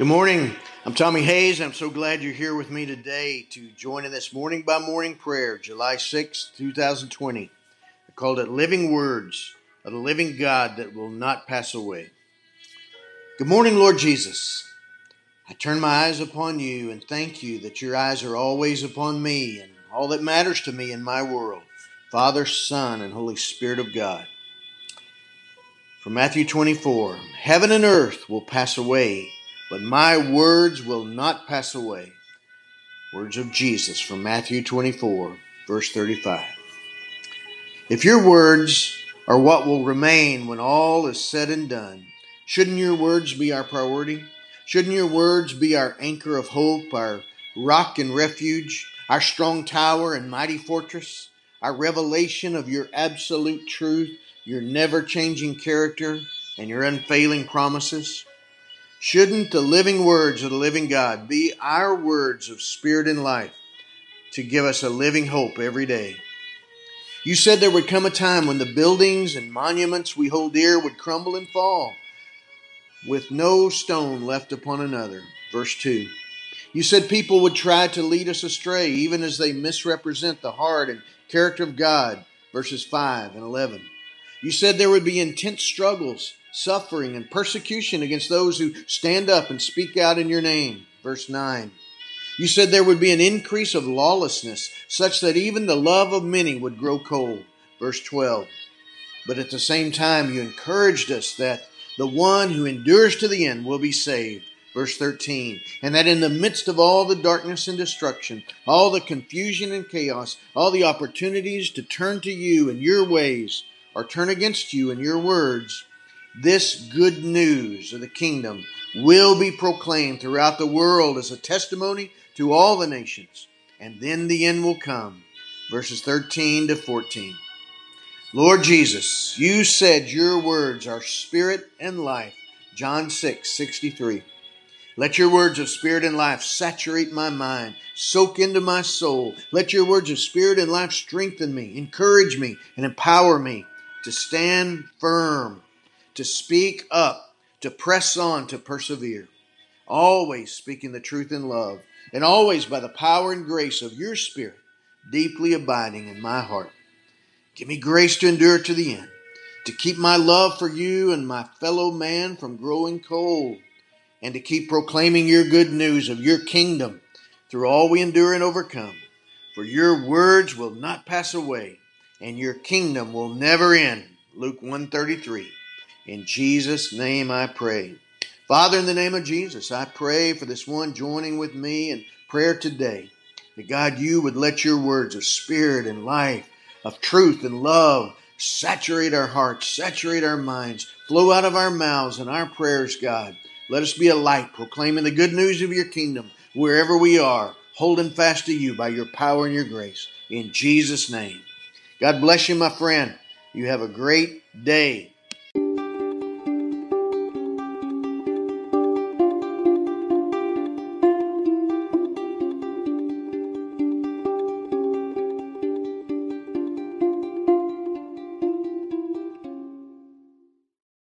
Good morning. I'm Tommy Hayes. I'm so glad you're here with me today to join in this morning by morning prayer, July 6, 2020. I called it Living Words of the Living God that will not pass away. Good morning, Lord Jesus. I turn my eyes upon you and thank you that your eyes are always upon me and all that matters to me in my world Father, Son, and Holy Spirit of God. From Matthew 24 Heaven and earth will pass away but my words will not pass away. Words of Jesus from Matthew 24, verse 35. If your words are what will remain when all is said and done, shouldn't your words be our priority? Shouldn't your words be our anchor of hope, our rock and refuge, our strong tower and mighty fortress, our revelation of your absolute truth, your never changing character, and your unfailing promises? Shouldn't the living words of the living God be our words of spirit and life to give us a living hope every day? You said there would come a time when the buildings and monuments we hold dear would crumble and fall with no stone left upon another. Verse 2. You said people would try to lead us astray even as they misrepresent the heart and character of God. Verses 5 and 11. You said there would be intense struggles suffering and persecution against those who stand up and speak out in your name. Verse 9. You said there would be an increase of lawlessness, such that even the love of many would grow cold. Verse 12. But at the same time, you encouraged us that the one who endures to the end will be saved. Verse 13. And that in the midst of all the darkness and destruction, all the confusion and chaos, all the opportunities to turn to you and your ways, or turn against you and your words, this good news of the kingdom will be proclaimed throughout the world as a testimony to all the nations, and then the end will come. Verses 13 to 14. Lord Jesus, you said your words are spirit and life. John 6, 63. Let your words of spirit and life saturate my mind, soak into my soul. Let your words of spirit and life strengthen me, encourage me, and empower me to stand firm to speak up, to press on, to persevere. Always speaking the truth in love, and always by the power and grace of your Spirit, deeply abiding in my heart. Give me grace to endure to the end, to keep my love for you and my fellow man from growing cold, and to keep proclaiming your good news of your kingdom through all we endure and overcome. For your words will not pass away, and your kingdom will never end. Luke 133. In Jesus' name I pray. Father, in the name of Jesus, I pray for this one joining with me in prayer today. That God, you would let your words of spirit and life, of truth and love, saturate our hearts, saturate our minds, flow out of our mouths and our prayers, God. Let us be a light proclaiming the good news of your kingdom wherever we are, holding fast to you by your power and your grace. In Jesus' name. God bless you, my friend. You have a great day.